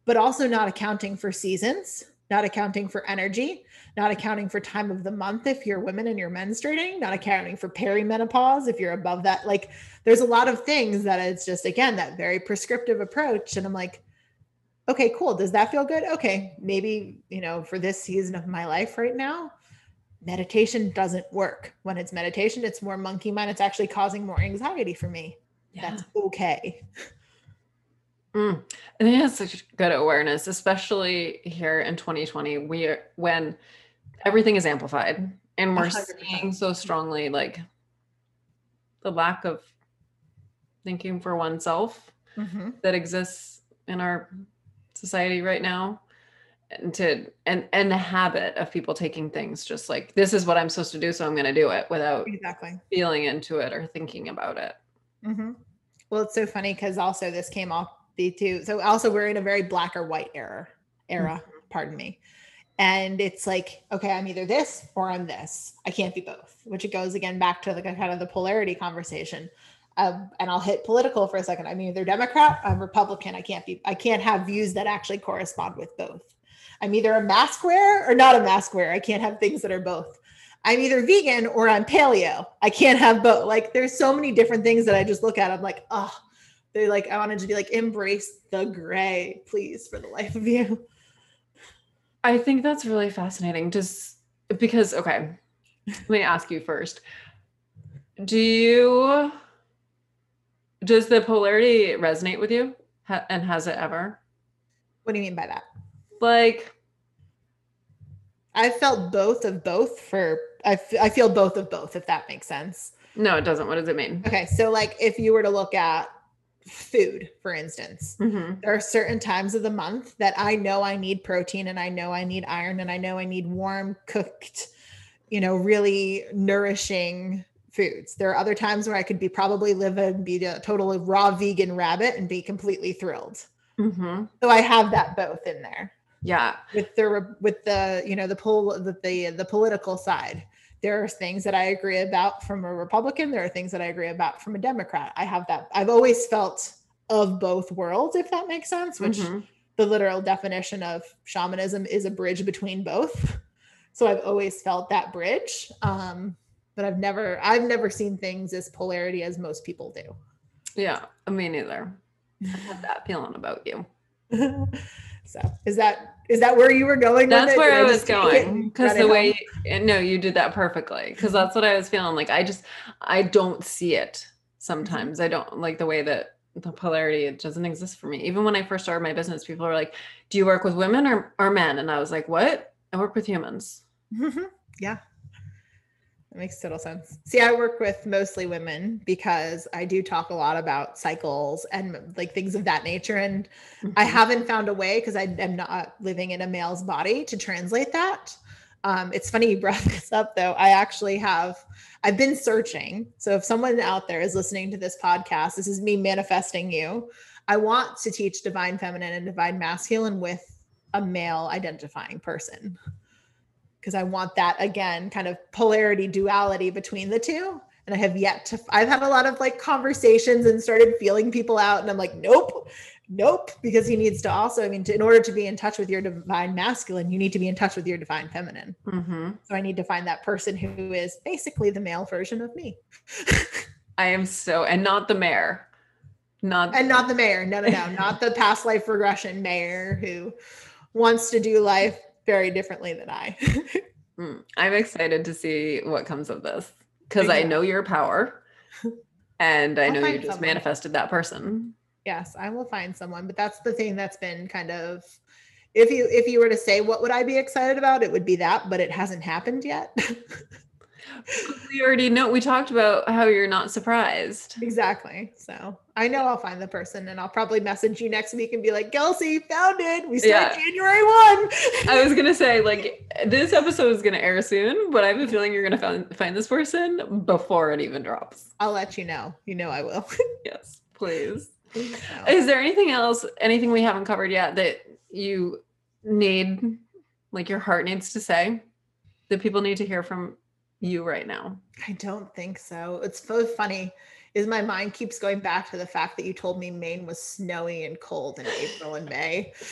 but also not accounting for seasons, not accounting for energy, not accounting for time of the month if you're women and you're menstruating, not accounting for perimenopause if you're above that. Like there's a lot of things that it's just again that very prescriptive approach. And I'm like, okay, cool. Does that feel good? Okay, maybe, you know, for this season of my life right now, meditation doesn't work. When it's meditation, it's more monkey mind. It's actually causing more anxiety for me. Yeah. That's okay. Mm. I think that's such good awareness, especially here in 2020, we are, when everything is amplified and we're 100%. seeing so strongly like the lack of thinking for oneself Mhm. that exists in our society right now and to and and the habit of people taking things just like this is what i'm supposed to do so i'm going to do it without Exactly. feeling into it or thinking about it hmm Well, it's so funny because also this came off Me too. So also we're in a very black or white era era, Mm-hmm. pardon me. And it's like, okay, I'm either this or I'm this. I can't be both, which it goes again back to like a kind of the polarity conversation. Um, and I'll hit political for a second. I'm either Democrat, I'm Republican. I can't be, I can't have views that actually correspond with both. I'm either a mask wearer or not a mask wearer. I can't have things that are both. I'm either vegan or I'm paleo. I can't have both. Like there's so many different things that I just look at. I'm like, oh, they're like, I wanted to be like, embrace the gray, please, for the life of you. I think that's really fascinating just because, okay, let me ask you first. Do you, does the polarity resonate with you? And has it ever? What do you mean by that? Like, I felt both of both for I, f- I feel both of both if that makes sense. no, it doesn't. What does it mean? Okay, so like if you were to look at food, for instance, Mhm. there are certain times of the month that I know I need protein and I know I need iron and I know I need warm cooked, you know, really nourishing foods. There are other times where I could be probably live and be a totally raw vegan rabbit and be completely thrilled. Mhm. So I have that both in there. Yeah. with the with the you know the pull the, the the political side there are things that i agree about from a republican there are things that i agree about from a democrat i have that i've always felt of both worlds if that makes sense which Mhm. the literal definition of shamanism is a bridge between both so i've always felt that bridge um but i've never i've never seen things as polarity as most people do Yeah. Me neither. I have that feeling about you. so is that is that where you were going with That's where Did I was just take it going because the way and no, you did that perfectly because that's what I was feeling like. I just I don't see it sometimes. I don't like the way that the polarity it doesn't exist for me. Even when I first started my business, people were like, "Do you work with women or or men?" And I was like, "What? I work with humans." Mhm. Yeah. That makes total sense. See, I work with mostly women because I do talk a lot about cycles and like things of that nature. And I Mhm. haven't found a way because I am not living in a male's body to translate that. Um, it's funny you brought this up though. I actually have, I've been searching. So if someone out there is listening to this podcast, this is me manifesting you. I want to teach divine feminine and divine masculine with a male identifying person because I want that again kind of polarity duality between the two. And I have yet to, I've had a lot of like conversations and started feeling people out. And I'm like, nope, nope, because he needs to also, I mean, to, in order to be in touch with your divine masculine, you need to be in touch with your divine feminine. Mhm. So I need to find that person who is basically the male version of me I am so and not the mayor. Not and not the mayor. No, no, no, not the past life regression mayor who wants to do life very differently than I. Mm, I'm excited to see what comes of this because I know your power and I I'll know you just someone. manifested that person. yes i will find someone but that's the thing that's been kind of if you if you were to say what would i be excited about it would be that but it hasn't happened yet We already know. We talked about how you're not surprised. exactly so i know i'll find the person and i'll probably message you next week and be like kelsey found it we start Yeah. january 1 I was gonna say like this episode is gonna air soon, but I have a feeling you're gonna find find this person before it even drops. i'll let you know you know i will Yes, please. So, Is there anything else, anything we haven't covered yet that you need, like your heart needs to say, that people need to hear from you right now? i don't think so it's so funny is my mind keeps going back to the fact that you told me maine was snowy and cold in april and may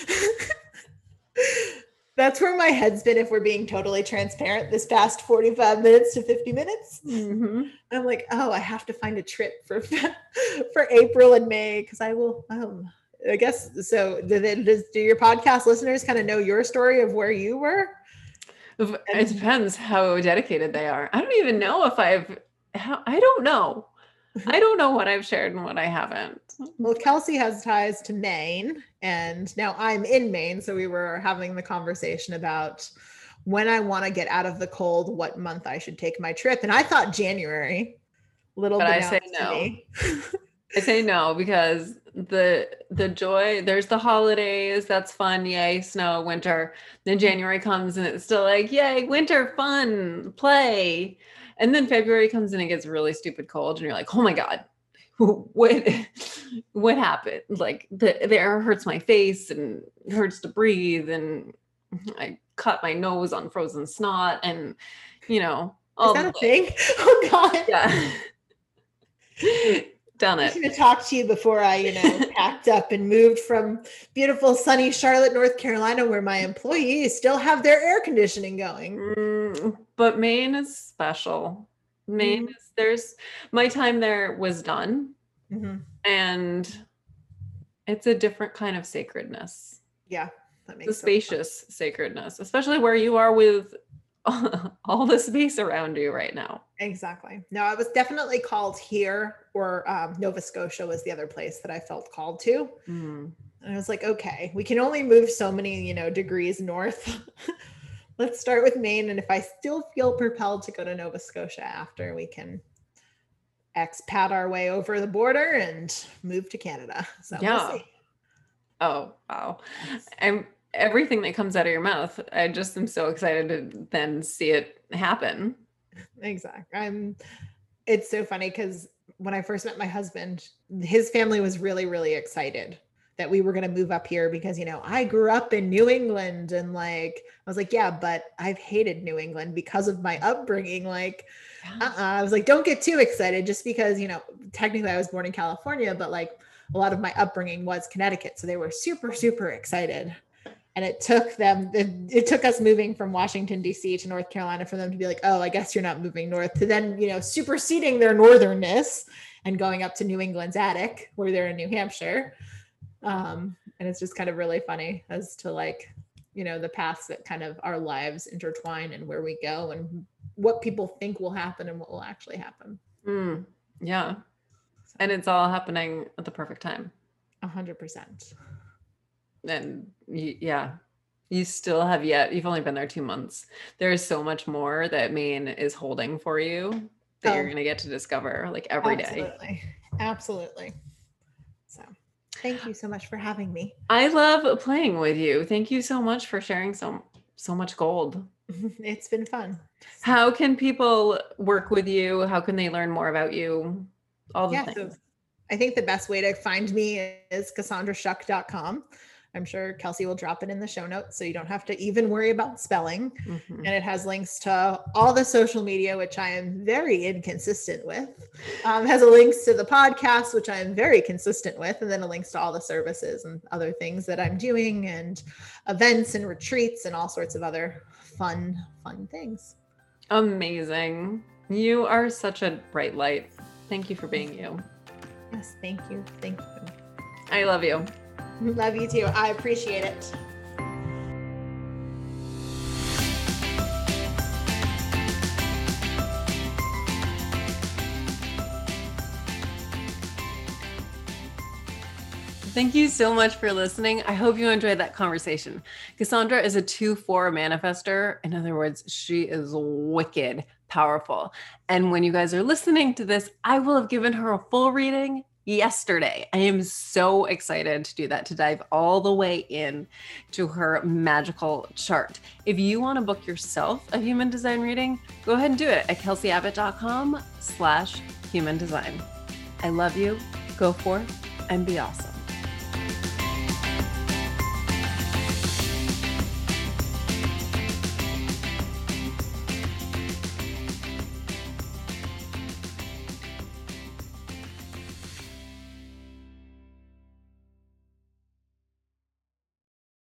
That's where my head's been if we're being totally transparent this past 45 minutes to 50 minutes. Mm-hmm. I'm like, oh, I have to find a trip for for April and May because I will um I guess so do, they, does, do your podcast listeners kind of know your story of where you were? It depends how dedicated they are. I don't even know if I've. How, I don't know. I don't know what I've shared and what I haven't. Well, Kelsey has ties to Maine, and now I'm in Maine. So we were having the conversation about when I want to get out of the cold, what month I should take my trip. And I thought January. Little But I say no. I say no because the the joy there's the holidays that's fun yay snow winter. Then January comes and it's still like yay winter fun play. And then February comes and it gets really stupid cold and you're like oh my god what what happened? Like the, the air hurts my face and hurts to breathe and i cut my nose on frozen snot and you know all Is that a thing? Oh god. Yeah done it. I'm going to talk to you before I, you know, packed up and moved from beautiful sunny Charlotte, North Carolina, where my employees still have their air conditioning going. Mm, but Maine is special. Maine mm-hmm. is there's my time there was done, mm-hmm. and it's a different kind of sacredness. Yeah, that makes the spacious sacredness, especially where you are with all the space around you right now. Exactly. No, I was definitely called here, or um, Nova Scotia was the other place that I felt called to. Mm. And I was like, okay, we can only move so many, you know, degrees north. Let's start with Maine. And if I still feel propelled to go to Nova Scotia after, we can expat our way over the border and move to Canada. So yeah. We'll oh, wow. I'm everything that comes out of your mouth. I just am so excited to then see it happen. Exactly. I'm it's so funny because when I first met my husband, his family was really, really excited that we were going to move up here because, you know, I grew up in New England and like, I was like, yeah, but I've hated New England because of my upbringing. Like, uh-uh. I was like, don't get too excited just because, you know, technically I was born in California, but like a lot of my upbringing was Connecticut. So they were super, super excited and it took them it, it, took us moving from washington d.c to north carolina for them to be like oh i guess you're not moving north to then you know superseding their northernness and going up to new england's attic where they're in new hampshire. Um, and it's just kind of really funny as to like you know the paths that kind of our lives intertwine and where we go and what people think will happen and what will actually happen. Mm, yeah. And it's all happening at the perfect time. 100% and you, yeah you still have yet you've only been there two months there is so much more that maine is holding for you that oh. you're going to get to discover like every absolutely. day. absolutely. absolutely so thank you so much for having me i love playing with you thank you so much for sharing so so much gold it's been fun how can people work with you how can they learn more about you all the yeah, things so I think the best way to find me is cassandrashuck.com. I'm sure Kelsey will drop it in the show notes so you don't have to even worry about spelling. Mm-hmm. And it has links to all the social media, which I am very inconsistent with. Um, has a links to the podcast, which I am very consistent with, and then a links to all the services and other things that I'm doing, and events and retreats and all sorts of other fun, fun things. Amazing. You are such a bright light. Thank you for being you. Yes, thank you. Thank you. I love you. Love you too. I appreciate it. Thank you so much for listening. I hope you enjoyed that conversation. Cassandra is a 2 4 manifestor. In other words, she is wicked powerful. And when you guys are listening to this, I will have given her a full reading yesterday. I am so excited to do that, to dive all the way in to her magical chart. If you want to book yourself a human design reading, go ahead and do it at kelseyabbott.com slash human design. I love you. Go forth and be awesome.